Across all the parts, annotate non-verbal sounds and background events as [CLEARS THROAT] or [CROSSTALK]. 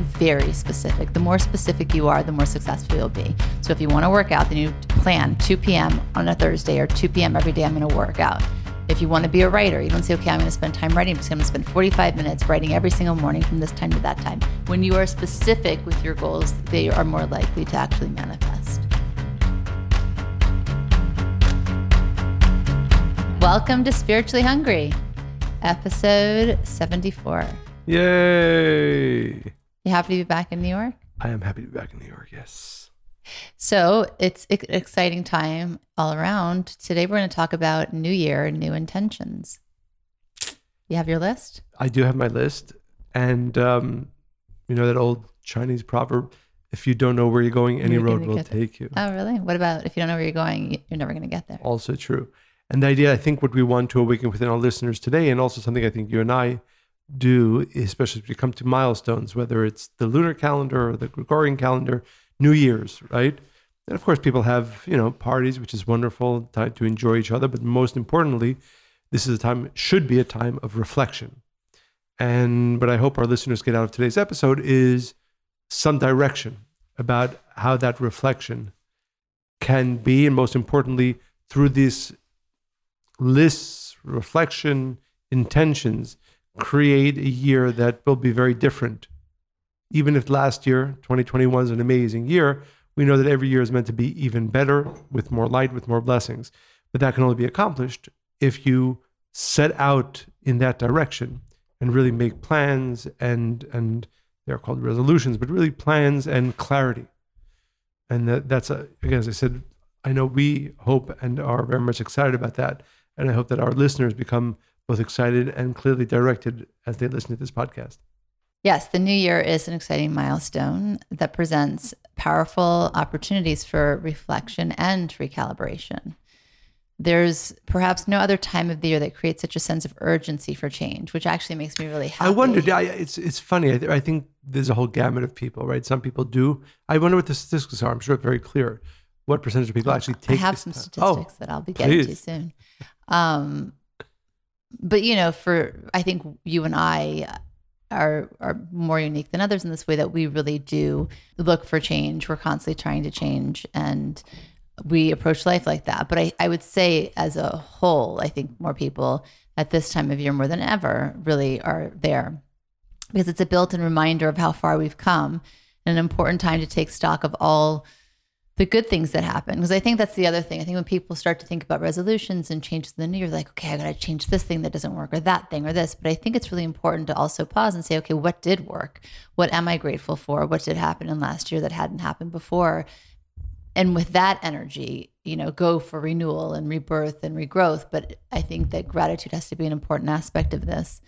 very specific. The more specific you are, the more successful you'll be. So if you want to work out, then you plan 2 p.m. on a Thursday or 2 p.m. every day, I'm going to work out. If you want to be a writer, you don't say, okay, I'm going to spend time writing. I'm just going to spend 45 minutes writing every single morning from this time to that time. When you are specific with your goals, they are more likely to actually manifest. Welcome to Spiritually Hungry, episode 74. Yay! You happy to be back in New York? I am happy to be back in New York. Yes. So it's an exciting time all around. Today we're going to talk about New Year, new intentions. You have your list? I do have my list. And um, you know that old Chinese proverb if you don't know where you're going, any You're road will take you. Oh, really? What about if you don't know where you're going, you're never going to get there? Also true. And the idea, I think, what we want to awaken within our listeners today, and also something I think you and I do, especially if you come to milestones, whether it's the lunar calendar or the Gregorian calendar, New Year's, right? And of course, people have, you know, parties, which is wonderful, time to enjoy each other. But most importantly, this is a time, should be a time of reflection. And what I hope our listeners get out of today's episode is some direction about how that reflection can be, and most importantly, through these lists, reflection, intentions, create a year that will be very different. Even if last year, 2021, is an amazing year, we know that every year is meant to be even better, with more light, with more blessings. But that can only be accomplished if you set out in that direction and really make plans and and they're called resolutions, but really plans and clarity. And that, that's a, again, as I said, I know we hope and are very much excited about that. And I hope that our listeners become both excited and clearly directed as they listen to this podcast. Yes, the new year is an exciting milestone that presents powerful opportunities for reflection and recalibration. There's perhaps no other time of the year that creates such a sense of urgency for change, which actually makes me really happy. I wondered. I, it's it's funny. I, I think there's a whole gamut of people, right? Some people do. I wonder what the statistics are. I'm sure it's very clear what percentage of people actually take? I have some time. statistics Oh, that I'll be getting to soon. Um, but you know, for I think you and I are are more unique than others in this way that we really do look for change. We're constantly trying to change, and we approach life like that. But I, I would say, as a whole, I think more people at this time of year more than ever really are there because it's a built-in reminder of how far we've come and an important time to take stock of all the good things that happen. Because I think that's the other thing. I think when people start to think about resolutions and changes in the new year, like, okay, I got to change this thing that doesn't work or that thing or this. But I think it's really important to also pause and say, okay, what did work? What am I grateful for? What did happen in last year that hadn't happened before? And with that energy, you know, go for renewal and rebirth and regrowth. But I think that gratitude has to be an important aspect of this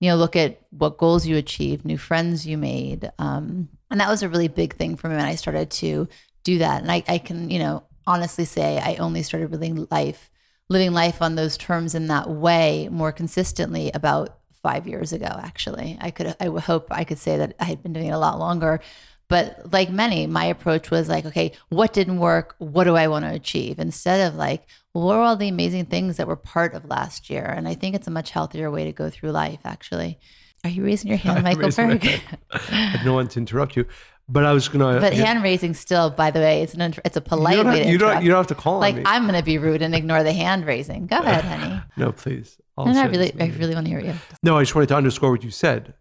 you know, look at what goals you achieved, new friends you made. Um, and that was a really big thing for me when I started to do that. And I, I can, you know, honestly say I only started living life, living life on those terms in that way more consistently about five years ago, actually. I could, I would hope I could say that I had been doing it a lot longer. But like many, my approach was like, okay, what didn't work? What do I want to achieve? Instead of like, well, what are all the amazing things that were part of last year? And I think it's a much healthier way to go through life, actually. Are you raising your hand, [LAUGHS] Michael Berg? I no one to interrupt you, but I was gonna. But hand raising still, by the way, it's an it's a you polite don't, way to you don't. You don't have to call like me. I'm going to be rude and ignore the hand raising. Go ahead, honey. [LAUGHS] no, please. I'll No, no, I really. I really want to hear you. No, I just wanted to underscore what you said.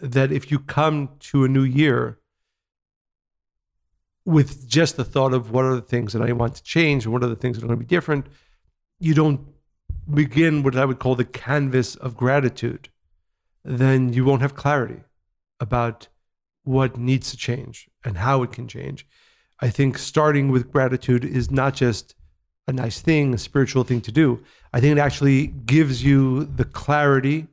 That if you come to a new year with just the thought of what are the things that I want to change and what are the things that are going to be different, you don't begin what I would call the canvas of gratitude, then you won't have clarity about what needs to change and how it can change. I think starting with gratitude is not just a nice thing, a spiritual thing to do. I think it actually gives you the clarity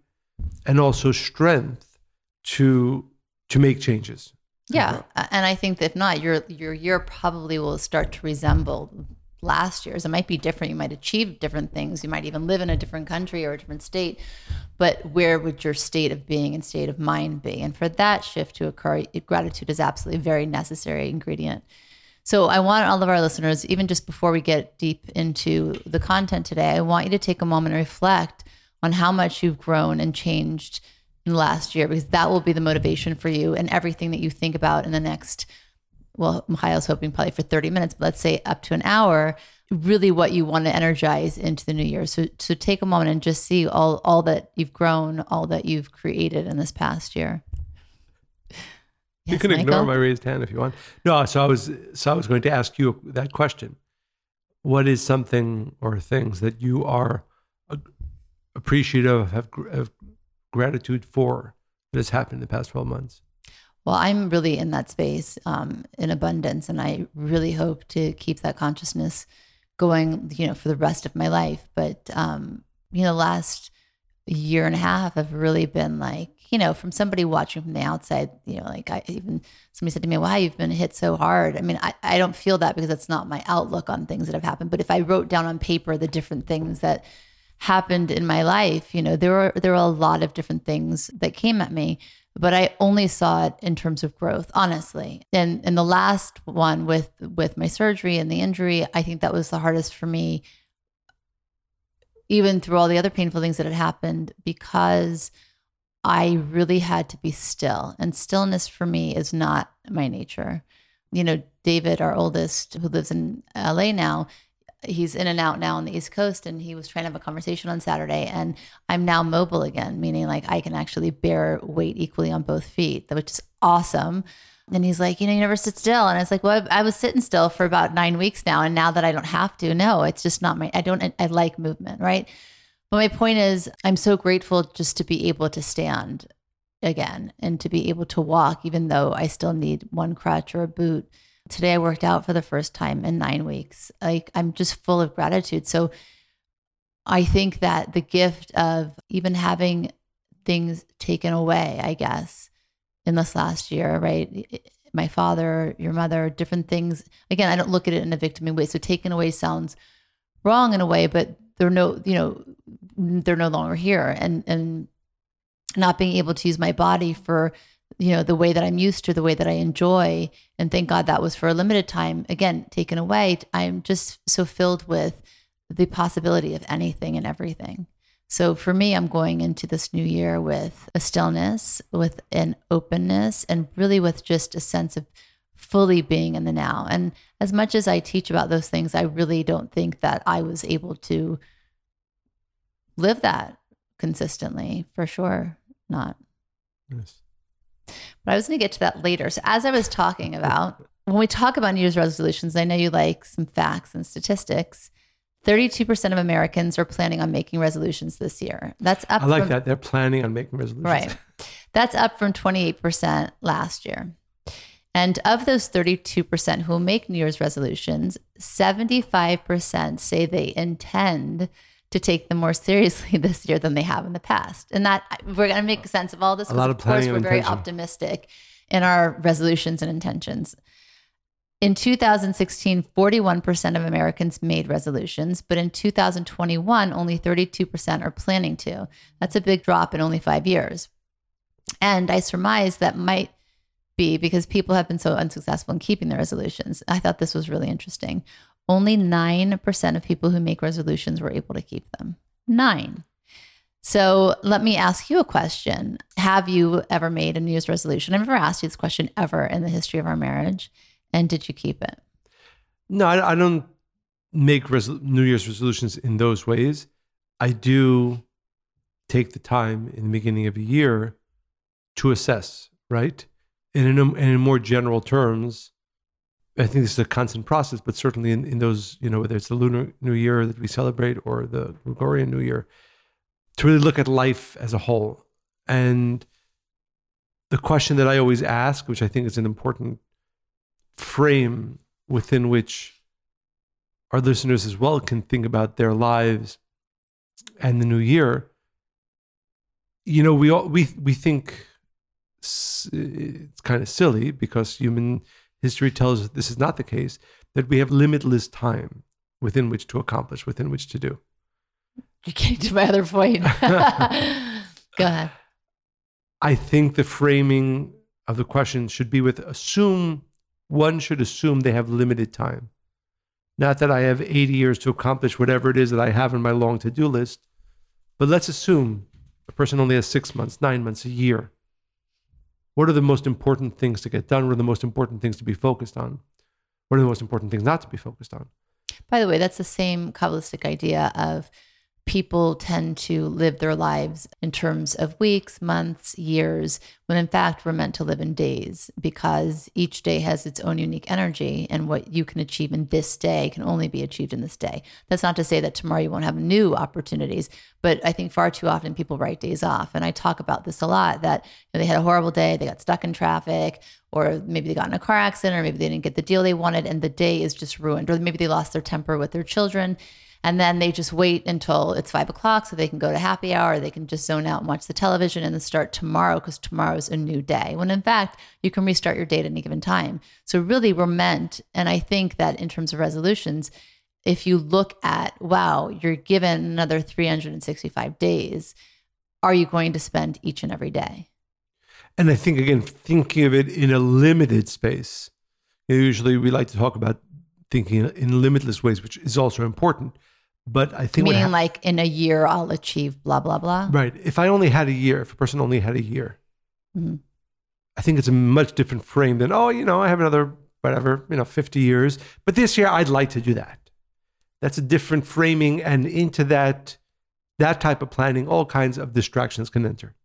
and also strength to to make changes. Yeah, and I think that if not, your your year probably will start to resemble last year's. It might be different. You might achieve different things. You might even live in a different country or a different state. But where would your state of being and state of mind be? And for that shift to occur, gratitude is absolutely a very necessary ingredient. So I want all of our listeners, even just before we get deep into the content today, I want you to take a moment and reflect on how much you've grown and changed in the last year because that will be the motivation for you and everything that you think about in the next well Michael's hoping probably for 30 minutes but let's say up to an hour really what you want to energize into the new year so so take a moment and just see all all that you've grown all that you've created in this past year you can Michael? ignore my raised hand if you want no so i was so i was going to ask you that question what is something or things that you are appreciative have, have gratitude for that has happened in the past 12 months? Well, I'm really in that space um, in abundance, and I really hope to keep that consciousness going, you know, for the rest of my life. But um, you know, last year and a half have really been like, you know, from somebody watching from the outside, you know, like I even somebody said to me, "Wow, you've been hit so hard." I mean, I, I don't feel that because that's not my outlook on things that have happened. But if I wrote down on paper the different things that happened in my life, you know, there were there were a lot of different things that came at me, but I only saw it in terms of growth, honestly. And and the last one with with my surgery and the injury, I think that was the hardest for me even through all the other painful things that had happened because I really had to be still. And stillness for me is not my nature. You know, David, our oldest, who lives in LA now, he's in and out now on the East Coast, and he was trying to have a conversation on Saturday. And I'm now mobile again, meaning like I can actually bear weight equally on both feet, which is awesome. And he's like, you know, you never sit still. And I was like, well, I was sitting still for about nine weeks now. And now that I don't have to, no, it's just not my, I don't, I like movement, right? But my point is, I'm so grateful just to be able to stand again and to be able to walk, even though I still need one crutch or a boot Today I worked out for the first time in nine weeks. Like I'm just full of gratitude. So I think that the gift of even having things taken away, I guess, in this last year, right? My father, your mother, different things. Again, I don't look at it in a victim way. So taken away sounds wrong in a way, but they're no, you know, they're no longer here. And and not being able to use my body for you know the way that i'm used to the way that i enjoy and thank god that was for a limited time again taken away i'm just so filled with the possibility of anything and everything. So for me i'm going into this new year with a stillness with an openness and really with just a sense of fully being in the now. And as much as i teach about those things i really don't think that i was able to live that consistently for sure not. Yes but I was going to get to that later. So, as I was talking about, when we talk about New Year's resolutions, I know you like some facts and statistics. 32% of Americans are planning on making resolutions this year. That's up. I like from, that. They're planning on making resolutions. Right. That's up from 28% last year. And of those 32% who make New Year's resolutions, 75% say they intend to take them more seriously [LAUGHS] this year than they have in the past. And that we're going to make sense of all this. A lot of, of course, we're very optimistic in our resolutions and intentions. In 2016, 41% of Americans made resolutions, but in 2021, only 32% are planning to. That's a big drop in only five years. And I surmise that might be because people have been so unsuccessful in keeping their resolutions. I thought this was really interesting only 9% of people who make resolutions were able to keep them. Nine. So let me ask you a question. Have you ever made a New Year's resolution? I've never asked you this question ever in the history of our marriage. And did you keep it? No, I, I don't make New Year's resolutions in those ways. I do take the time in the beginning of a year to assess, right? And in, a, and in more general terms, I think this is a constant process, but certainly in, in those, you know, whether it's the Lunar New Year that we celebrate or the Gregorian New Year, to really look at life as a whole. And the question that I always ask, which I think is an important frame within which our listeners as well can think about their lives and the new year, you know, we all, we we think it's kind of silly because human history tells us this is not the case, that we have limitless time within which to accomplish, within which to do. [LAUGHS] You're getting to my other point. [LAUGHS] [LAUGHS] Go ahead. I think the framing of the question should be with assume, one should assume they have limited time. Not that I have 80 years to accomplish whatever it is that I have in my long to do list, but let's assume A person only has six months, nine months, a year. What are the most important things to get done? What are the most important things to be focused on? What are the most important things not to be focused on? By the way, that's the same Kabbalistic idea of people tend to live their lives in terms of weeks, months, years, when in fact we're meant to live in days because each day has its own unique energy and what you can achieve in this day can only be achieved in this day. That's not to say that tomorrow you won't have new opportunities, but I think far too often people write days off. And I talk about this a lot that you know, they had a horrible day, they got stuck in traffic, or maybe they got in a car accident, or maybe they didn't get the deal they wanted and the day is just ruined, or maybe they lost their temper with their children and then they just wait until it's five o'clock so they can go to happy hour. They can just zone out and watch the television and then start tomorrow because tomorrow's a new day. When in fact, you can restart your day at any given time. So, really, we're meant, and I think that in terms of resolutions, if you look at, wow, you're given another 365 days, are you going to spend each and every day? And I think, again, thinking of it in a limited space, usually we like to talk about thinking in limitless ways, which is also important. But I think meaning ha- like in a year I'll achieve blah blah blah. Right. If I only had a year, if a person only had a year, mm-hmm. I think it's a much different frame than oh, you know, I have another whatever, you know, fifty years, but this year I'd like to do that. That's a different framing, and into that that type of planning, all kinds of distractions can enter.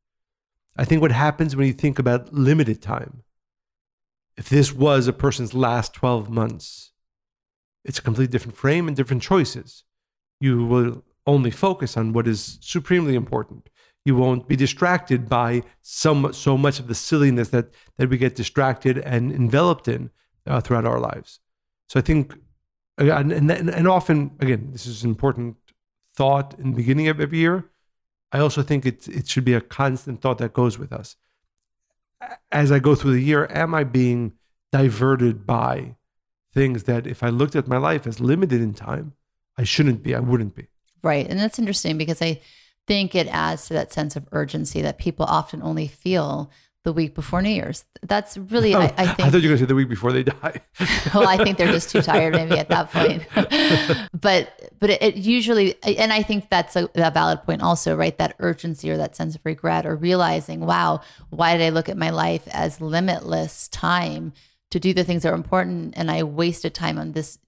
I think what happens when you think about limited time, if this was a person's last twelve months, it's a completely different frame and different choices you will only focus on what is supremely important. You won't be distracted by so, so much of the silliness that, that we get distracted and enveloped in uh, throughout our lives. So I think, uh, and, and, and often, again, this is an important thought in the beginning of every year. I also think it, it should be a constant thought that goes with us. As I go through the year, am I being diverted by things that if I looked at my life as limited in time, I shouldn't be. I wouldn't be. Right. And that's interesting because I think it adds to that sense of urgency that people often only feel the week before New Year's. That's really, oh, I, I, think. I thought you were going to say the week before they die. [LAUGHS] well, I think they're just too tired, maybe at that point. [LAUGHS] but but it, it, usually, and I think that's a, a, valid point also, right? That urgency or that sense of regret or realizing, wow, why did I look at my life as limitless time to do the things that are important, and I wasted time on this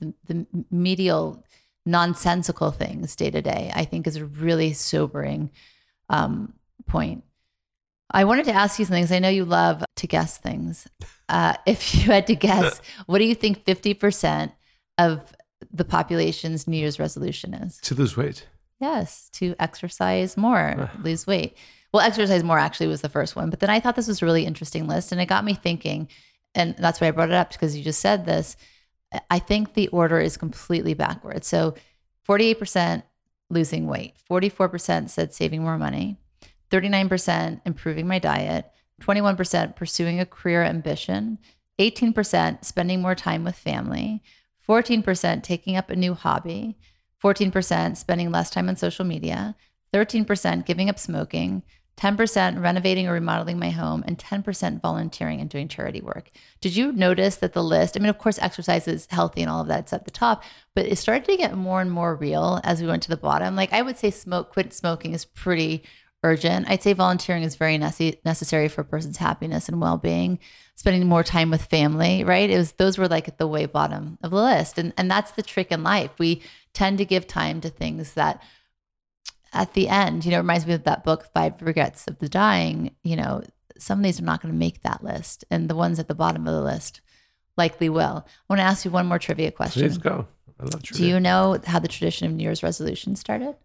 the, the medial nonsensical things day to day, I think is a really sobering um, point. I wanted to ask you something because I know you love to guess things. [LAUGHS] Uh, if you had to guess, what do you think 50% of the population's New Year's resolution is? To lose weight. Yes, to exercise more, lose weight. Well, exercise more actually was the first one, but then I thought this was a really interesting list and it got me thinking. And that's why I brought it up because you just said this. I think the order is completely backwards. So 48% losing weight, 44% said saving more money, 39% improving my diet, 21% pursuing a career ambition, 18% spending more time with family, 14% taking up a new hobby, 14% spending less time on social media, 13% giving up smoking, 10% renovating or remodeling my home, and 10% volunteering and doing charity work. Did you notice that the list, I mean, of course, exercise is healthy and all of that's at the top, but it started to get more and more real as we went to the bottom. Like I would say smoke, quit smoking is pretty urgent. I'd say volunteering is very necessary for a person's happiness and well-being. Spending more time with family, right? It was those were like at the way bottom of the list. And and that's the trick in life. We tend to give time to things that at the end, you know, it reminds me of that book, Five Regrets of the Dying. You know, some of these are not going to make that list, and the ones at the bottom of the list likely will. I want to ask you one more trivia question. Please go. I love trivia. Do you know how the tradition of New Year's resolution started?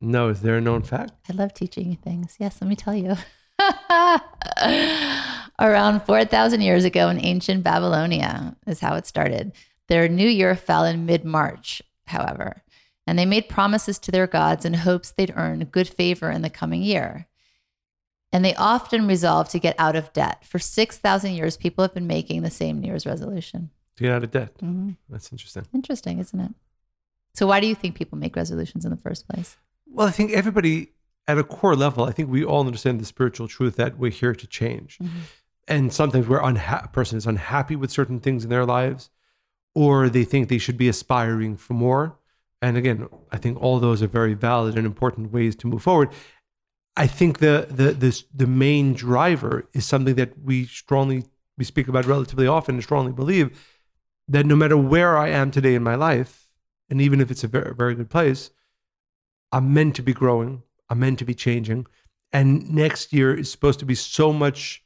No, is there a known fact? I love teaching you things. Yes, let me tell you. [LAUGHS] Around 4,000 years ago in ancient Babylonia is how it started. Their new year fell in mid March, however and they made promises to their gods in hopes they'd earn good favor in the coming year. And they often resolved to get out of debt. For 6,000 years, people have been making the same New Year's resolution. To get out of debt. Mm-hmm. That's interesting. Interesting, isn't it? So, why do you think people make resolutions in the first place? Well, I think everybody at a core level, I think we all understand the spiritual truth that we're here to change. Mm-hmm. And sometimes we're unha- a person is unhappy with certain things in their lives, or they think they should be aspiring for more and again, I think all those are very valid and important ways to move forward. I think the the this the main driver is something that we strongly we speak about relatively often and strongly believe that no matter where I am today in my life, and even if it's a very very good place, I'm meant to be growing. I'm meant to be changing, and next year is supposed to be so much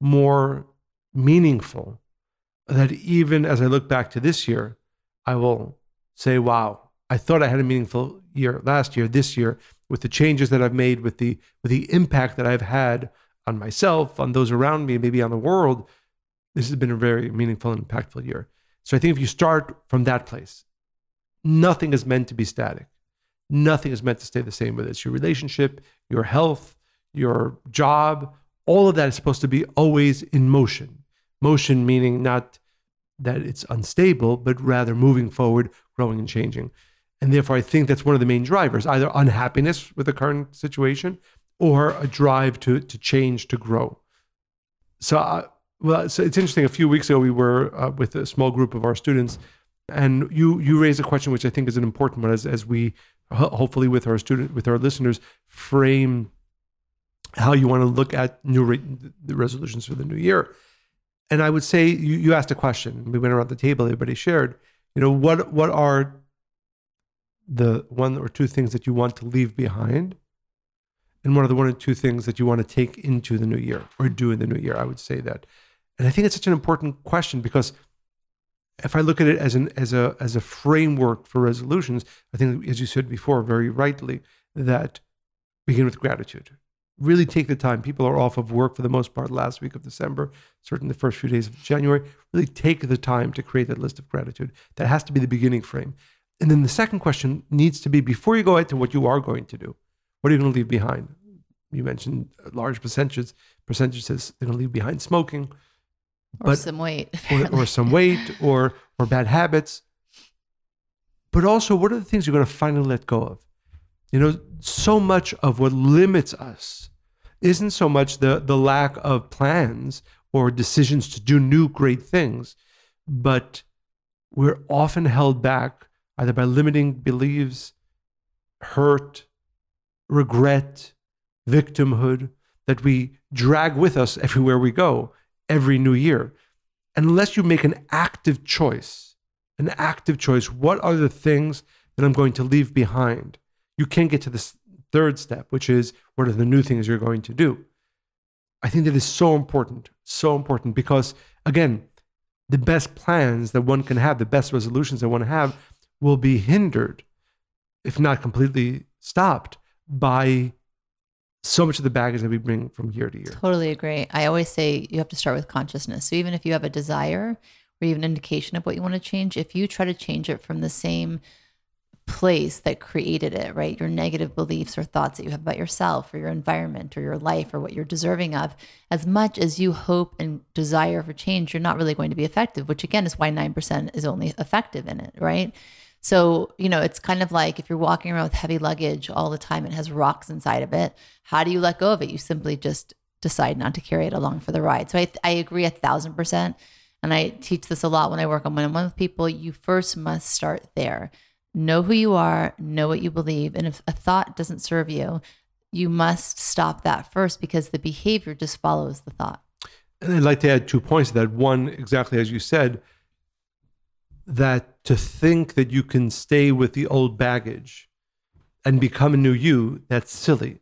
more meaningful that even as I look back to this year, I will say, "Wow, I thought I had a meaningful year last year. This year, with the changes that I've made, with the with the impact that I've had on myself, on those around me, maybe on the world, this has been a very meaningful and impactful year. So I think if you start from that place, nothing is meant to be static. Nothing is meant to stay the same. Whether it's your relationship, your health, your job, all of that is supposed to be always in motion. Motion meaning not that it's unstable, but rather moving forward, growing and changing. And therefore, I think that's one of the main drivers either unhappiness with the current situation or a drive to, to change, to grow. So, uh, well, so it's interesting. A few weeks ago, we were uh, with a small group of our students, and you you raised a question which I think is an important one as, as we hopefully with our student with our listeners frame how you want to look at new re- the resolutions for the new year. And I would say you, you asked a question. We went around the table. Everybody shared. You know what what are the one or two things that you want to leave behind and what are the one or two things that you want to take into the new year or do in the new year i would say that. And i think it's such an important question because if i look at it as an as a as a framework for resolutions i think as you said before very rightly that begin with gratitude. Really take the time. People are off of work for the most part last week of december certainly the first few days of january. Really take the time to create that list of gratitude. That has to be the beginning frame and then the second question needs to be before you go into what you are going to do, what are you going to leave behind? You mentioned large percentages. Percentages they're going to leave behind smoking, or but, some weight, or, or some weight, or or bad habits. But also, what are the things you're going to finally let go of? You know, so much of what limits us isn't so much the the lack of plans or decisions to do new great things, but we're often held back either by limiting beliefs, hurt, regret, victimhood that we drag with us everywhere we go every new year. Unless you make an active choice, an active choice, what are the things that I'm going to leave behind? You can't get to this third step, which is what are the new things you're going to do? I think that is so important, so important because, again, the best plans that one can have, the best resolutions that one have, will be hindered, if not completely stopped, by so much of the baggage that we bring from year to year. Totally agree. I always say you have to start with consciousness. So even if you have a desire or even an indication of what you want to change, if you try to change it from the same place that created it, right? Your negative beliefs or thoughts that you have about yourself or your environment or your life or what you're deserving of, as much as you hope and desire for change, you're not really going to be effective, which again is why 9% is only effective in it, right? So, you know, it's kind of like if you're walking around with heavy luggage all the time, it has rocks inside of it. How do you let go of it? You simply just decide not to carry it along for the ride. So I, I agree a thousand percent. And I teach this a lot when I work on one on one with people. You first must start there. Know who you are, know what you believe. And if a thought doesn't serve you, you must stop that first because the behavior just follows the thought. And I'd like to add two points to that. One, exactly as you said, that to think that you can stay with the old baggage and become a new you, that's silly.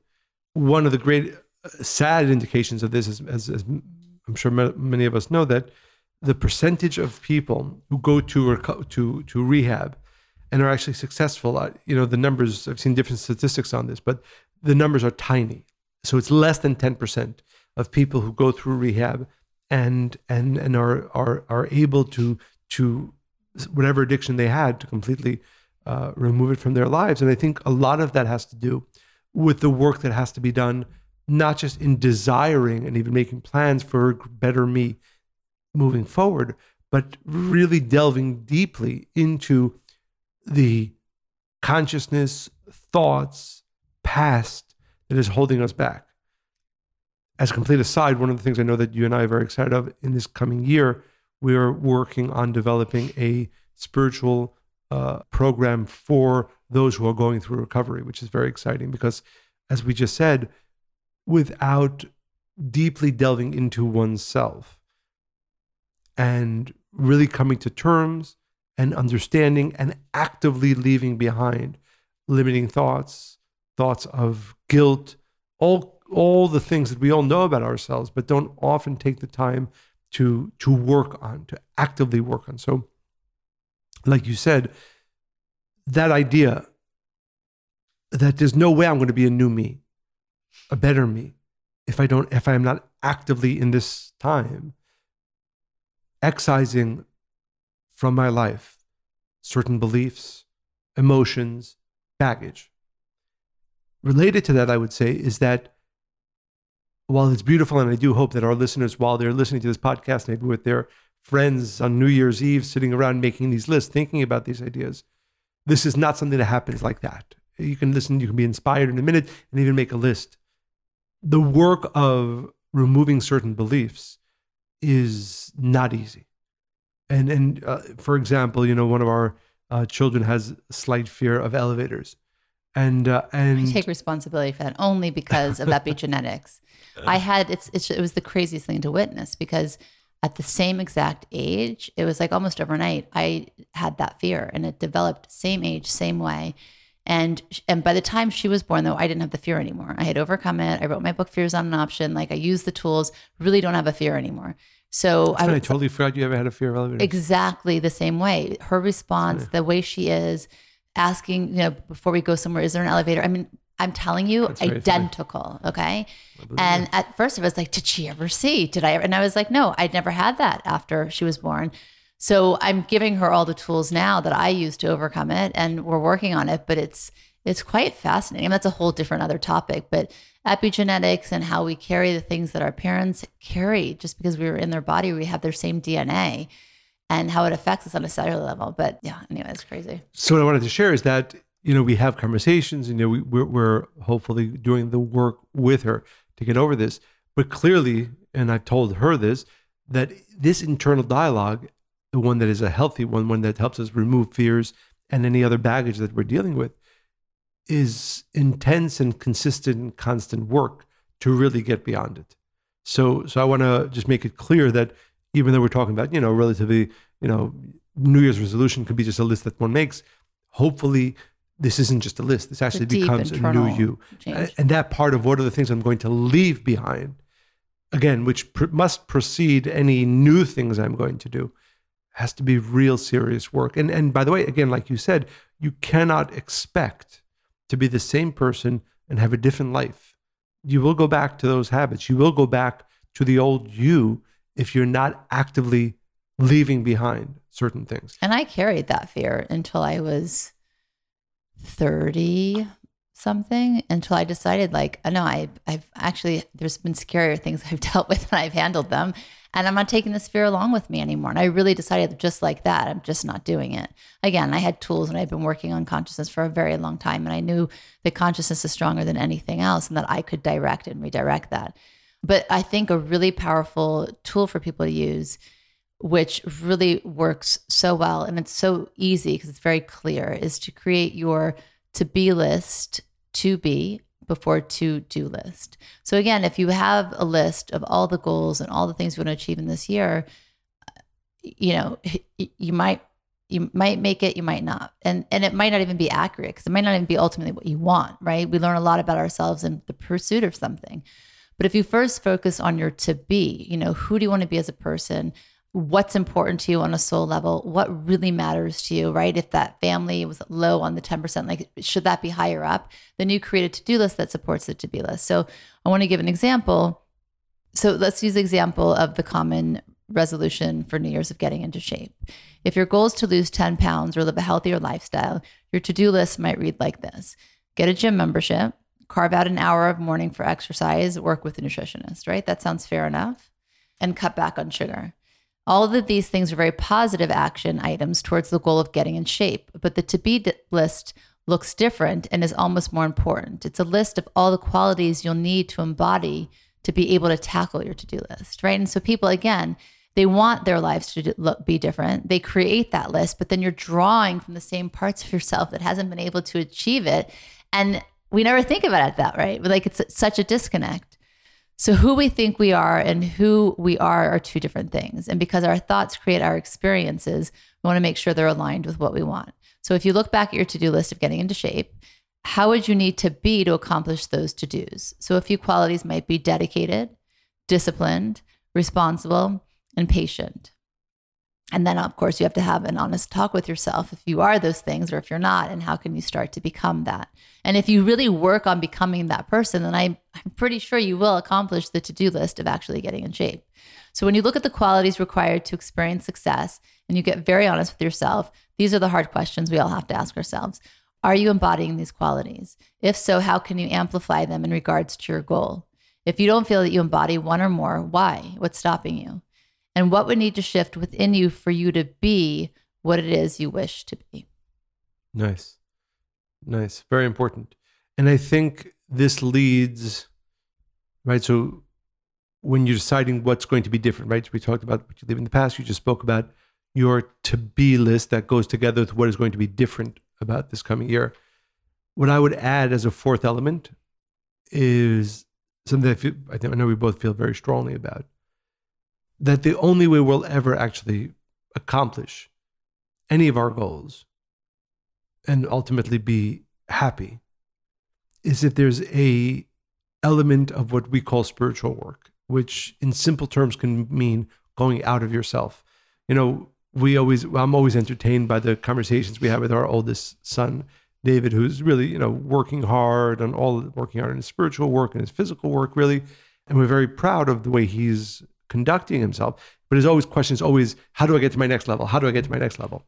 One of the great uh, sad indications of this is, as, as I'm sure many of us know, that the percentage of people who go to to to rehab and are actually successful, uh, you know, the numbers I've seen different statistics on this, but the numbers are tiny. So it's less than 10% of people who go through rehab and and and are are are able to to whatever addiction they had to completely uh, remove it from their lives. And I think a lot of that has to do with the work that has to be done, not just in desiring and even making plans for better me moving forward, but really delving deeply into the consciousness, thoughts, past that is holding us back. As a complete aside, one of the things I know that you and I are very excited of in this coming year we're working on developing a spiritual uh, program for those who are going through recovery, which is very exciting because, as we just said, without deeply delving into oneself and really coming to terms and understanding and actively leaving behind limiting thoughts, thoughts of guilt, all all the things that we all know about ourselves, but don't often take the time to to work on, to actively work on. So, like you said, that idea that there's no way I'm going to be a new me, a better me, if I don't, if I am not actively in this time excising from my life certain beliefs, emotions, baggage. Related to that, I would say, is that while it's beautiful, and I do hope that our listeners, while they're listening to this podcast, maybe with their friends on New Year's Eve, sitting around making these lists, thinking about these ideas, this is not something that happens like that. You can listen, you can be inspired in a minute and even make a list. The work of removing certain beliefs is not easy. And and uh, for example, you know, one of our uh, children has slight fear of elevators, and uh, and I take responsibility for that only because of [LAUGHS] epigenetics. I had it's, it's it was the craziest thing to witness because at the same exact age, it was like almost overnight. I had that fear, and it developed same age, same way. And and by the time she was born, though, I didn't have the fear anymore. I had overcome it. I wrote my book, Fear Is Not an Option. Like I used the tools. Really, don't have a fear anymore. So I, I, totally forgot you ever had a fear of elevators. Exactly the same way. Her response, the way she is, asking, you know, before we go somewhere, is there an elevator? I mean, I'm telling you, identical. Okay. And at first, it was like, did she ever see? Did I ever? And I was like, no, I'd never had that after she was born. So I'm giving her all the tools now that I use to overcome it, and we're working on it. But it's it's quite fascinating. I mean, that's a whole different other topic. But epigenetics and how we carry the things that our parents carry just because we were in their body, we have their same DNA and how it affects us on a cellular level. But yeah, anyway, it's crazy. So what I wanted to share is that, you know, we have conversations, you know, we, we're, we're hopefully doing the work with her to get over this. But clearly, and I've told her this, that this internal dialogue, the one that is a healthy one, one that helps us remove fears and any other baggage that we're dealing with, is intense and consistent and constant work to really get beyond it. So, so I want to just make it clear that even though we're talking about, you know, relatively, you know, New Year's resolution could be just a list that one makes. Hopefully, this isn't just a list. This actually becomes a new you. Change. And that part of what are the things I'm going to leave behind, again, which pr- must precede any new things I'm going to do, has to be real serious work. And and by the way, again, like you said, you cannot expect to be the same person and have a different life. You will go back to those habits. You will go back to the old you if you're not actively leaving behind certain things. And I carried that fear until I was 30 something until I decided like, uh, no, I, I've actually, there's been scarier things [LAUGHS] I've dealt with and I've handled them and I'm not taking this fear along with me anymore. And I really decided just like that, I'm just not doing it. Again, I had tools and I've been working on consciousness for a very long time. And I knew that consciousness is stronger than anything else and that I could direct and redirect that. But I think a really powerful tool for people to use, which really works so well and it's so easy because it's very clear, is to create your to be list to be before to do list. So again, if you have a list of all the goals and all the things you want to achieve in this year, you know, you might you might make it, you might not. And and it might not even be accurate because it might not even be ultimately what you want, right? We learn a lot about ourselves in the pursuit of something. But if you first focus on your to be, you know, who do you want to be as a person? what's important to you on a soul level, what really matters to you, right? If that family was low on the 10%, like should that be higher up? Then you create a to-do list that supports the to-be list. So I want to give an example. So let's use the example of the common resolution for New Year's of getting into shape. If your goal is to lose 10 pounds or live a healthier lifestyle, your to-do list might read like this. Get a gym membership, carve out an hour of morning for exercise, work with a nutritionist, right? That sounds fair enough. And cut back on sugar. All of these things are very positive action items towards the goal of getting in shape, but the to be list looks different and is almost more important. It's a list of all the qualities you'll need to embody to be able to tackle your to do list, right? And so people, again, they want their lives to look, be different. They create that list, but then you're drawing from the same parts of yourself that hasn't been able to achieve it. And we never think about it that way. Like it's such a disconnect. So, who we think we are and who we are are two different things. And because our thoughts create our experiences, we want to make sure they're aligned with what we want. So, if you look back at your to do list of getting into shape, how would you need to be to accomplish those to dos? So, a few qualities might be dedicated, disciplined, responsible, and patient. And then, of course, you have to have an honest talk with yourself if you are those things or if you're not, and how can you start to become that? And if you really work on becoming that person, then I, I'm pretty sure you will accomplish the to do list of actually getting in shape. So, when you look at the qualities required to experience success and you get very honest with yourself, these are the hard questions we all have to ask ourselves. Are you embodying these qualities? If so, how can you amplify them in regards to your goal? If you don't feel that you embody one or more, why? What's stopping you? And what would need to shift within you for you to be what it is you wish to be. Nice. Nice. Very important. And I think this leads, right? So when you're deciding what's going to be different, right? So we talked about what you live in the past. You just spoke about your to be list that goes together with what is going to be different about this coming year. What I would add as a fourth element is something I, feel, I, think, I know we both feel very strongly about, that the only way we'll ever actually accomplish any of our goals and ultimately be happy is if there's a element of what we call spiritual work which in simple terms can mean going out of yourself. You know we always i'm always entertained by the conversations we have with our oldest son david who's really you know working hard on all working hard on his spiritual work and his physical work really. And we're very proud of the way he's conducting himself. But his always question is always, how do I get to my next level? How do I get to my next level?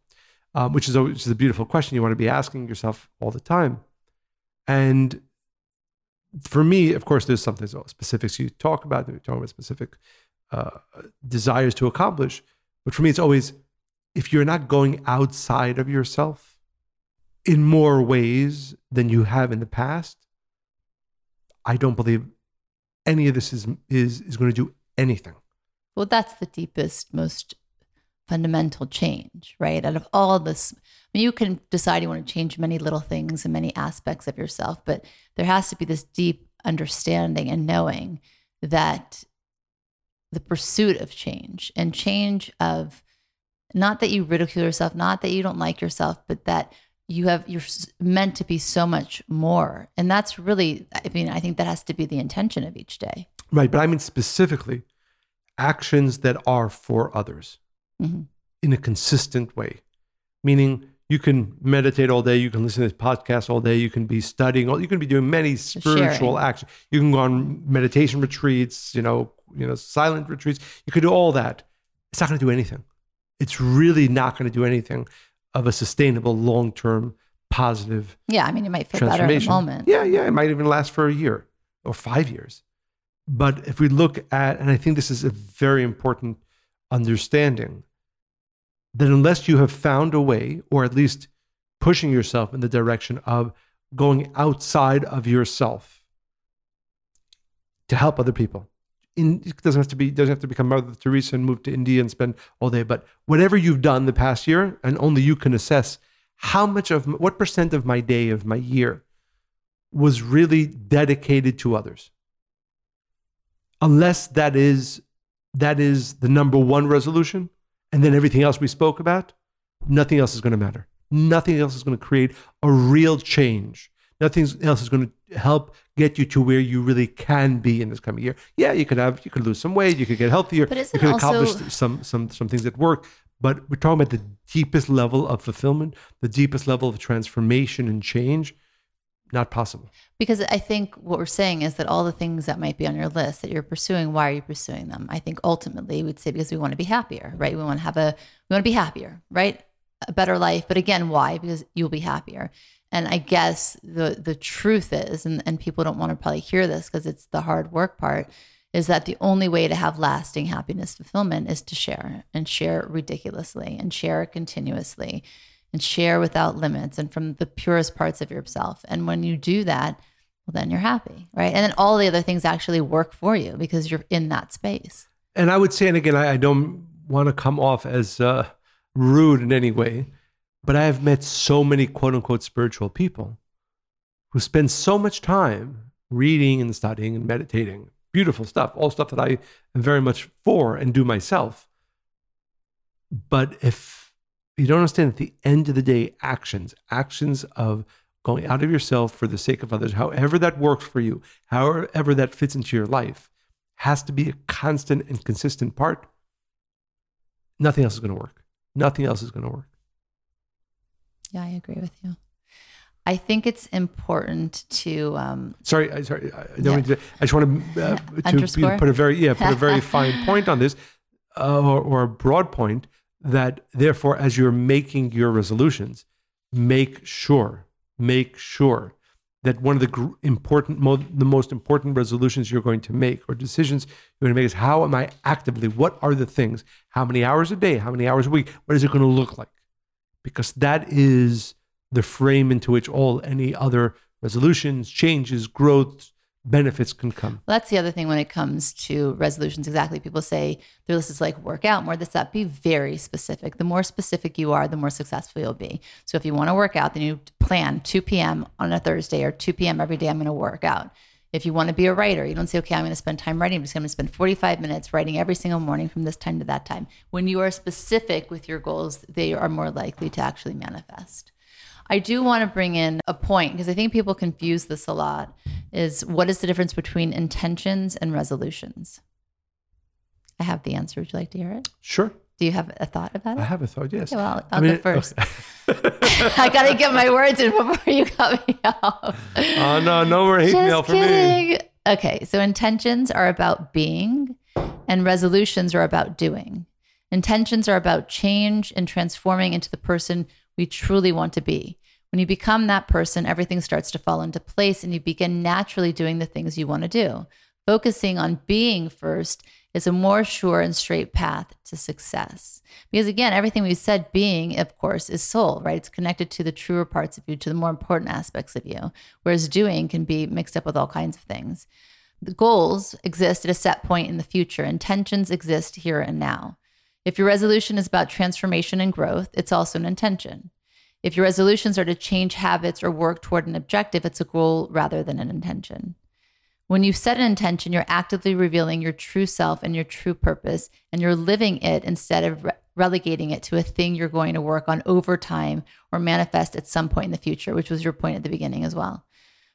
Um, which is always, which is a beautiful question you want to be asking yourself all the time. And for me, of course, there's something specifics you talk about. You're talking about specific uh, desires to accomplish. But for me, it's always if you're not going outside of yourself in more ways than you have in the past, I don't believe any of this is is is going to do anything. Well, that's the deepest, most fundamental change, right? Out of all this, I mean, you can decide you want to change many little things and many aspects of yourself, but there has to be this deep understanding and knowing that the pursuit of change and change of not that you ridicule yourself, not that you don't like yourself, but that you have you're meant to be so much more and that's really i mean i think that has to be the intention of each day right but i mean specifically actions that are for others mm-hmm. in a consistent way meaning you can meditate all day you can listen to this podcast all day you can be studying you can be doing many spiritual actions you can go on meditation retreats you know you know silent retreats you could do all that it's not going to do anything it's really not going to do anything of a sustainable, long term, positive. Yeah, I mean, it might feel better in moment. Yeah, yeah, it might even last for a year or five years. But if we look at, and I think this is a very important understanding, that unless you have found a way, or at least pushing yourself in the direction of going outside of yourself to help other people, in, it doesn't have to be doesn't have to become Mother Teresa and move to India and spend all day. But whatever you've done the past year, and only you can assess how much of what percent of my day of my year was really dedicated to others. Unless that is that is the number one resolution, and then everything else we spoke about, nothing else is going to matter. Nothing else is going to create a real change Nothing else is going to help get you to where you really can be in this coming year. Yeah, you could have, you could lose some weight, you could get healthier, but you could accomplish some some some things at work. But we're talking about the deepest level of fulfillment, the deepest level of transformation and change. Not possible. Because I think what we're saying is that all the things that might be on your list that you're pursuing, why are you pursuing them? I think ultimately we'd say because we want to be happier, right? We want to have a, we want to be happier, right? A better life. But again, why? Because you'll be happier. And I guess the the truth is, and, and people don't want to probably hear this because it's the hard work part, is that the only way to have lasting happiness fulfillment is to share and share ridiculously and share continuously and share without limits and from the purest parts of yourself. And when you do that, well, then you're happy, right? And then all the other things actually work for you because you're in that space. And I would say, and again, I, I don't want to come off as uh, rude in any way, but I have met so many quote unquote spiritual people who spend so much time reading and studying and meditating beautiful stuff, all stuff that I am very much for and do myself. But if you don't understand at the end of the day, actions, actions of going out of yourself for the sake of others, however that works for you, however that fits into your life, has to be a constant and consistent part. Nothing else is going to work. Nothing else is going to work. Yeah, I agree with you. I think it's important to. Um, sorry, I, sorry. I, don't mean to, I just want [LAUGHS] to, uh, to put a very yeah put a very [LAUGHS] fine point on this, uh, or, or a broad point that therefore, as you're making your resolutions, make sure make sure that one of the gr- important mo- the most important resolutions you're going to make or decisions you're going to make is how am I actively? What are the things? How many hours a day? How many hours a week? What is it going to look like? Because that is the frame into which all any other resolutions, changes, growth, benefits can come. Well, that's the other thing when it comes to resolutions. Exactly. People say their list is like work out, more this, that. Be very specific. The more specific you are, the more successful you'll be. So if you want to work out, then you plan 2 p.m. on a Thursday or 2 p.m. every day, I'm going to work out. If you want to be a writer, you don't say, okay, I'm going to spend time writing. I'm just going to spend 45 minutes writing every single morning from this time to that time. When you are specific with your goals, they are more likely to actually manifest. I do want to bring in a point because I think people confuse this a lot is what is the difference between intentions and resolutions? I have the answer. Would you like to hear it? Sure. Do you have a thought about it? I have a thought, yes. Okay, well, I'll I mean, go first. Okay. [LAUGHS] I got to get my words in before you cut me off. Oh, no, no more hate mail for me. Okay, so intentions are about being, and resolutions are about doing. Intentions are about change and transforming into the person we truly want to be. When you become that person, everything starts to fall into place and you begin naturally doing the things you want to do. Focusing on being first is a more sure and straight path to success. Because again, everything we've said, being, of course, is soul, right? It's connected to the truer parts of you, to the more important aspects of you, whereas doing can be mixed up with all kinds of things. The goals exist at a set point in the future, intentions exist here and now. If your resolution is about transformation and growth, it's also an intention. If your resolutions are to change habits or work toward an objective, it's a goal rather than an intention. When you set an intention, you're actively revealing your true self and your true purpose, and you're living it instead of re- relegating it to a thing you're going to work on over time or manifest at some point in the future, which was your point at the beginning as well.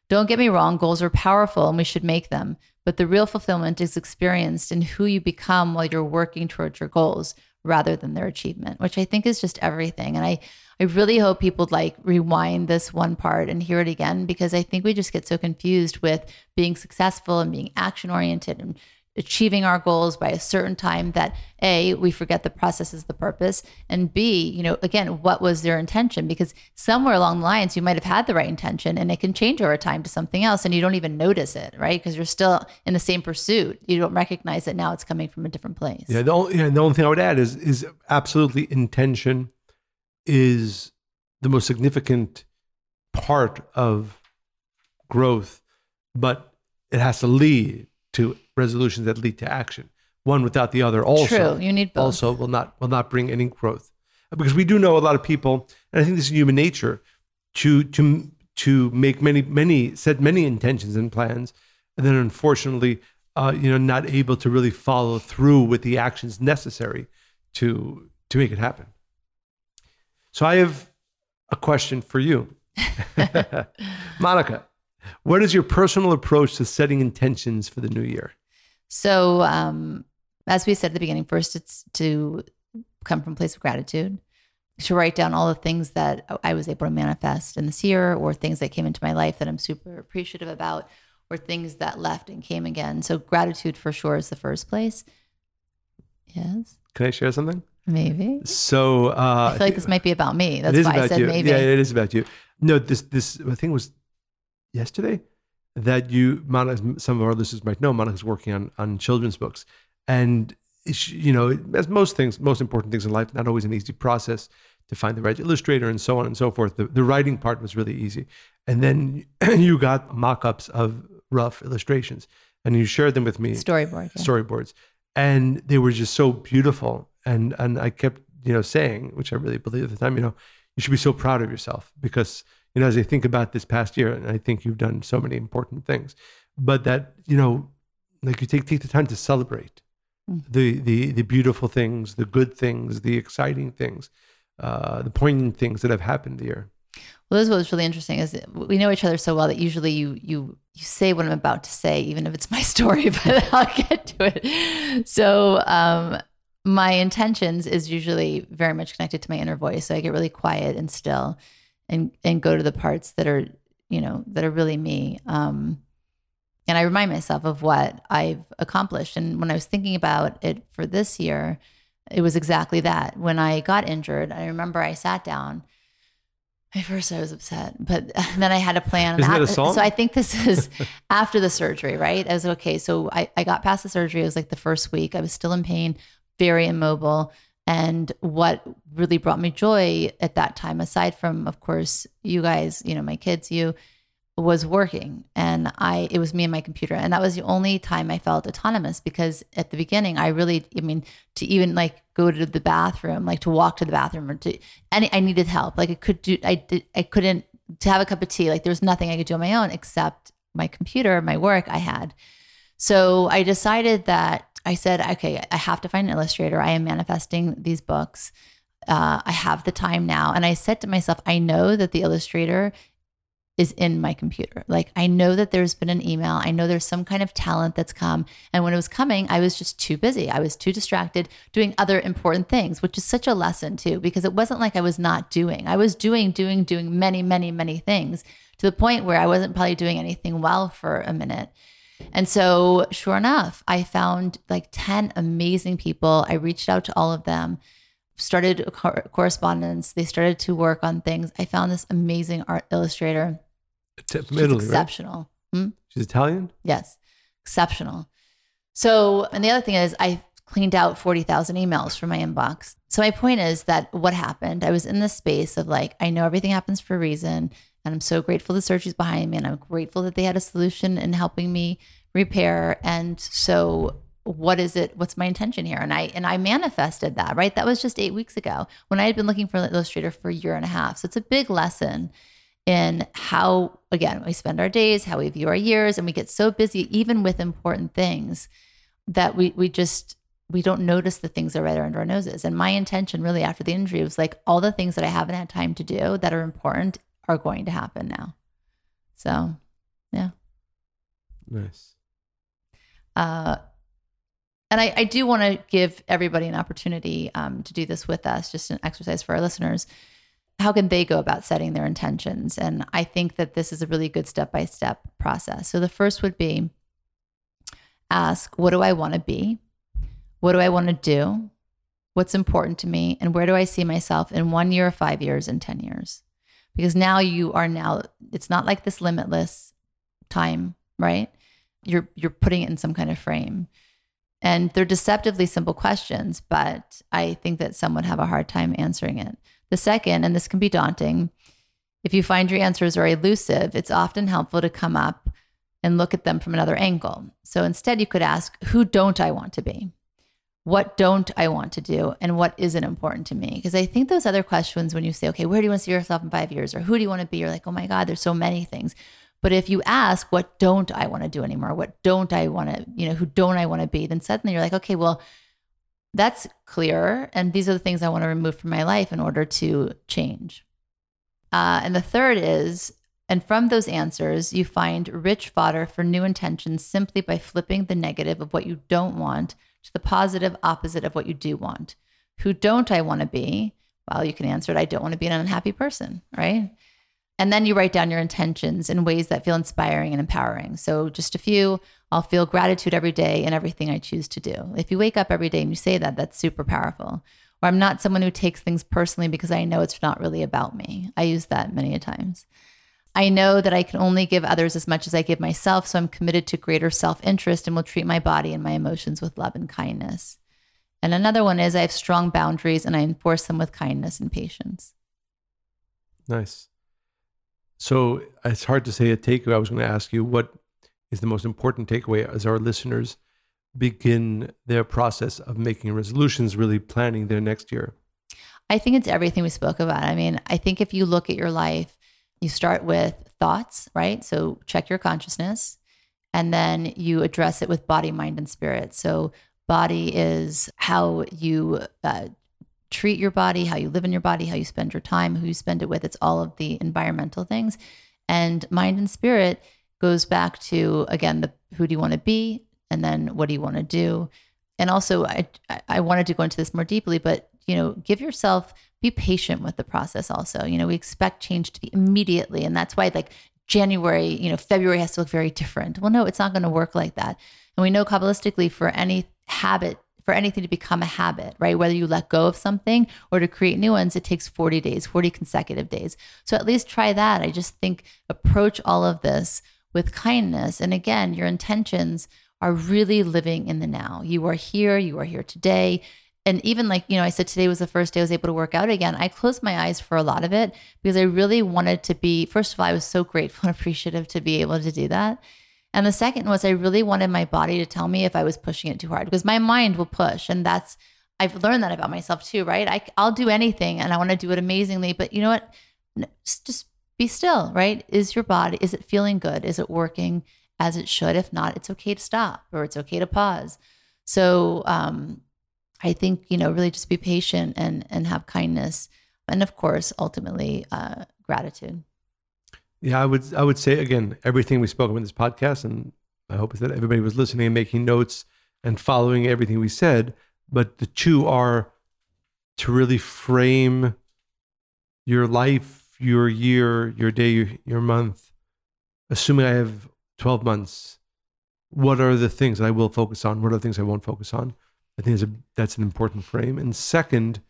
Don't get me wrong, goals are powerful and we should make them, but the real fulfillment is experienced in who you become while you're working towards your goals rather than their achievement, which I think is just everything. And I, I really hope people like rewind this one part and hear it again because I think we just get so confused with being successful and being action oriented and achieving our goals by a certain time that a we forget the process is the purpose and b you know again what was their intention? Because somewhere along the lines you might have had the right intention and it can change over time to something else and you don't even notice it right? Because you're still in the same pursuit. You don't recognize that now it's coming from a different place. Yeah the only, yeah, the only thing i would add is is absolutely intention is the most significant part of growth but it has to lead to resolutions that lead to action. One without the other also True. You need both. also will not will not bring any growth. Because we do know a lot of people, and I think this is human nature, to to to make many many set many intentions and plans, and then unfortunately, uh, you know, not able to really follow through with the actions necessary to to make it happen. So I have a question for you, [LAUGHS] Monica. What is your personal approach to setting intentions for the new year? So, um, as we said at the beginning, first it's to come from a place of gratitude, to write down all the things that I was able to manifest in this year, or things that came into my life that I'm super appreciative about, or things that left and came again. So, gratitude for sure is the first place. Yes. Can I share something? Maybe. So uh, I feel like this might be about me. That's why I said you. maybe. Yeah, it is about you. No, this this I think was yesterday that you, Monica, some of our listeners might know, Monica's working on on children's books, and you know, as most things, most important things in life, not always an easy process to find the right illustrator and so on and so forth. The, the writing part was really easy, and then [CLEARS THROAT] you got mock-ups of rough illustrations, and you shared them with me. Storyboard. Yeah. Storyboards, and they were just so beautiful. And and I kept you know saying, which I really believed at the time, you know, you should be so proud of yourself because you know, as I think about this past year, and I think you've done so many important things, but that, you know, like you take take the time to celebrate Mm. the the the beautiful things, the good things, the exciting things, uh, the poignant things that have happened here. Well, this is what was really interesting is we know each other so well that usually you you you say what I'm about to say, even if it's my [LAUGHS] story, but I'll get to it. So um, my intentions is usually very much connected to my inner voice. So I get really quiet and still, and and go to the parts that are you know that are really me. Um, and I remind myself of what I've accomplished. And when I was thinking about it for this year, it was exactly that. When I got injured, I remember I sat down. At first, I was upset, but [LAUGHS] then I had a plan. Isn't that a song? So I think this is [LAUGHS] after the surgery, right? I was okay. So I, I got past the surgery. It was like the first week. I was still in pain, very immobile. And what really brought me joy at that time, aside from, of course, you guys, you know, my kids, you, was working. And I it was me and my computer. And that was the only time I felt autonomous because at the beginning I really I mean to even like go to the bathroom like to walk to the bathroom or to any I needed help. Like I could do I did I couldn't to have a cup of tea like there was nothing I could do on my own except my computer my work I had. So I decided that I said okay I have to find an illustrator I am manifesting these books uh, I have the time now and I said to myself I know that the illustrator is in my computer. Like I know that there's been an email. I know there's some kind of talent that's come. And when it was coming, I was just too busy. I was too distracted doing other important things, which is such a lesson too, because it wasn't like I was not doing. I was doing, doing, doing many, many, many things to the point where I wasn't probably doing anything well for a minute. And so, sure enough, I found like 10 amazing people. I reached out to all of them, started a cor- correspondence. They started to work on things. I found this amazing art illustrator It's from She's Italy, right? exceptional. Hmm? She's Italian. Yes, exceptional. So, and the other thing is, I cleaned out 40,000 emails from my inbox. So, my point is that what happened, I was in this space of like, I know everything happens for a reason. And I'm so grateful the is behind me. And I'm grateful that they had a solution in helping me repair. And so, what is it? What's my intention here? And I and I manifested that, right? That was just eight weeks ago when I had been looking for an illustrator for a year and a half. So it's a big lesson in how again we spend our days how we view our years and we get so busy even with important things that we we just we don't notice the things that are right under our noses and my intention really after the injury was like all the things that i haven't had time to do that are important are going to happen now so yeah. Nice. uh and I, I do want to give everybody an opportunity um, to do this with us, just an exercise for our listeners. How can they go about setting their intentions? And I think that this is a really good step by step process. So the first would be ask, what do I want to be? What do I want to do? What's important to me? And where do I see myself in one year, five years, and 10 years? Because now you are now, it's not like this limitless time, right? You're, you're putting it in some kind of frame. And they're deceptively simple questions, but I think that some would have a hard time answering it. The second, and this can be daunting, if you find your answers are elusive, it's often helpful to come up and look at them from another angle. So instead, you could ask, Who don't I want to be? What don't I want to do? And what isn't important to me? Because I think those other questions, when you say, Okay, where do you want to see yourself in five years? Or who do you want to be? You're like, Oh my God, there's so many things. But if you ask, What don't I want to do anymore? What don't I want to, you know, who don't I want to be? Then suddenly you're like, Okay, well, that's clear. And these are the things I want to remove from my life in order to change. Uh, and the third is, and from those answers, you find rich fodder for new intentions simply by flipping the negative of what you don't want to the positive opposite of what you do want. Who don't I want to be? Well, you can answer it I don't want to be an unhappy person, right? And then you write down your intentions in ways that feel inspiring and empowering. So, just a few I'll feel gratitude every day in everything I choose to do. If you wake up every day and you say that, that's super powerful. Or I'm not someone who takes things personally because I know it's not really about me. I use that many a times. I know that I can only give others as much as I give myself, so I'm committed to greater self interest and will treat my body and my emotions with love and kindness. And another one is I have strong boundaries and I enforce them with kindness and patience. Nice. So it's hard to say a takeaway. I was going to ask you what is the most important takeaway as our listeners begin their process of making resolutions, really planning their next year. I think it's everything we spoke about. I mean, I think if you look at your life, you start with thoughts, right? So check your consciousness. And then you address it with body, mind, and spirit. So, body is how you uh, treat your body, how you live in your body, how you spend your time, who you spend it with. It's all of the environmental things. And mind and spirit goes back to, again, the who do you want to be? And then what do you want to do? And also, I, I wanted to go into this more deeply, but you know, give yourself be patient with the process also. You know, we expect change to be immediately. And that's why like January, you know, February has to look very different. Well, no, it's not going to work like that. And we know Kabbalistically for any habit, for anything to become a habit, right? Whether you let go of something or to create new ones, it takes 40 days, 40 consecutive days. So at least try that. I just think approach all of this with kindness. And again, your intentions are really living in the now. You are here, you are here today and even like you know i said today was the first day i was able to work out again. I closed my eyes for a lot of it because i really wanted to be first of all i was so grateful [LAUGHS] and appreciative to be able to do that. And the second was i really wanted my body to tell me if i was pushing it too hard because my mind will push and that's i've learned that about myself too right? I, i'll do anything and i want to do it amazingly but you know what? Just be still right? Is your body is it feeling good? Is it working as it should? If not it's okay to stop or it's okay to pause. So um, I think you know really just be patient and and have kindness, and of course ultimately uh, gratitude. Yeah, I would I would say again everything we spoke about in this podcast, and I hope that everybody was listening and making notes and following everything we said. But the two are to really frame your life, your year, your day, your month. Assuming I have twelve months, what are the things I will focus on? What are the things I won't focus on? I think a, that's an important frame. And second,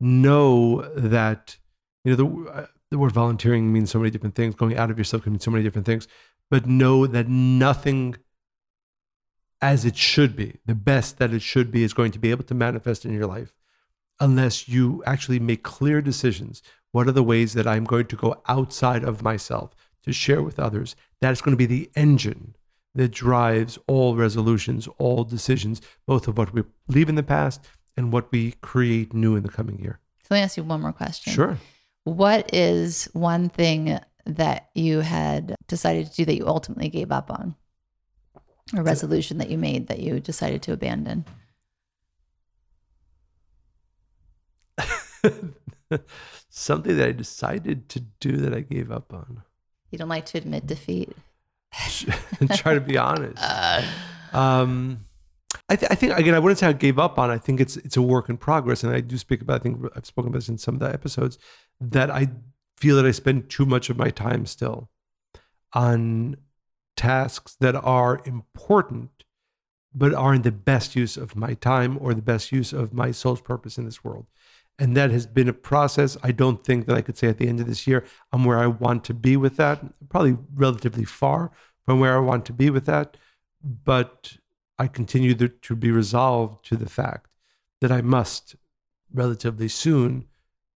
know that you know the uh, the word volunteering means so many different things. Going out of yourself can mean so many different things. But know that nothing as it should be, the best that it should be, is going to be able to manifest in your life unless you actually make clear decisions. What are the ways that I'm going to go outside of myself to share with others? That's going to be the engine that drives all resolutions, all decisions, both of what we leave in the past and what we create new in the coming year. So let me ask you one more question. Sure. What is one thing that you had decided to do that you ultimately gave up on? A resolution that you made that you decided to abandon? [LAUGHS] Something that I decided to do that I gave up on. You don't like to admit defeat. [LAUGHS] try to be honest. Um, I, th- I, think again, I wouldn't say I gave up on. I think it's it's a work in progress, and I do speak about. I think I've spoken about this in some of the episodes that I feel that I spend too much of my time still on tasks that are important, but aren't the best use of my time or the best use of my soul's purpose in this world. And that has been a process. I don't think that I could say at the end of this year, I'm where I want to be with that. Probably relatively far from where I want to be with that. But I continue to, be resolved to the fact that I must relatively soon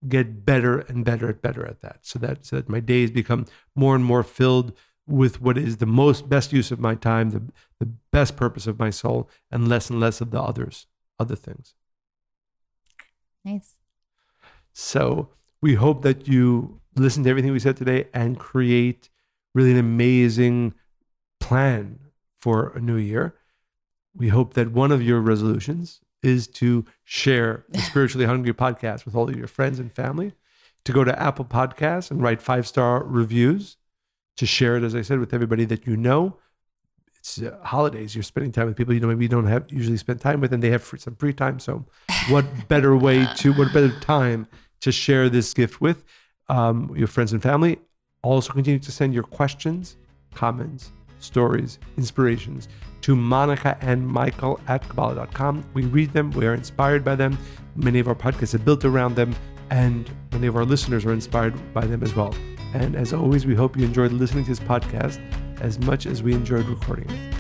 get better and better and better at that. So that, so that my days become more and more filled with what is the most best use of my time, the, the best purpose of my soul, and less and less of the others, other things. Nice. So we hope that you listen to everything we said today and create really an amazing plan for a new year. We hope that one of your resolutions is to share the [LAUGHS] Spiritually Hungry podcast with all of your friends and family, to go to Apple Podcasts and write five star reviews, to share it, as I said, with everybody that you know. It's uh, holidays. You're spending time with people you know maybe you don't have usually spend time with, and they have some free time. So, what better way [LAUGHS] to what better time to share this gift with um, your friends and family. Also, continue to send your questions, comments, stories, inspirations to Monica and Michael at Kabbalah.com. We read them, we are inspired by them. Many of our podcasts are built around them, and many of our listeners are inspired by them as well. And as always, we hope you enjoyed listening to this podcast as much as we enjoyed recording it.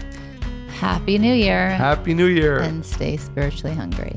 Happy New Year. Happy New Year. And stay spiritually hungry.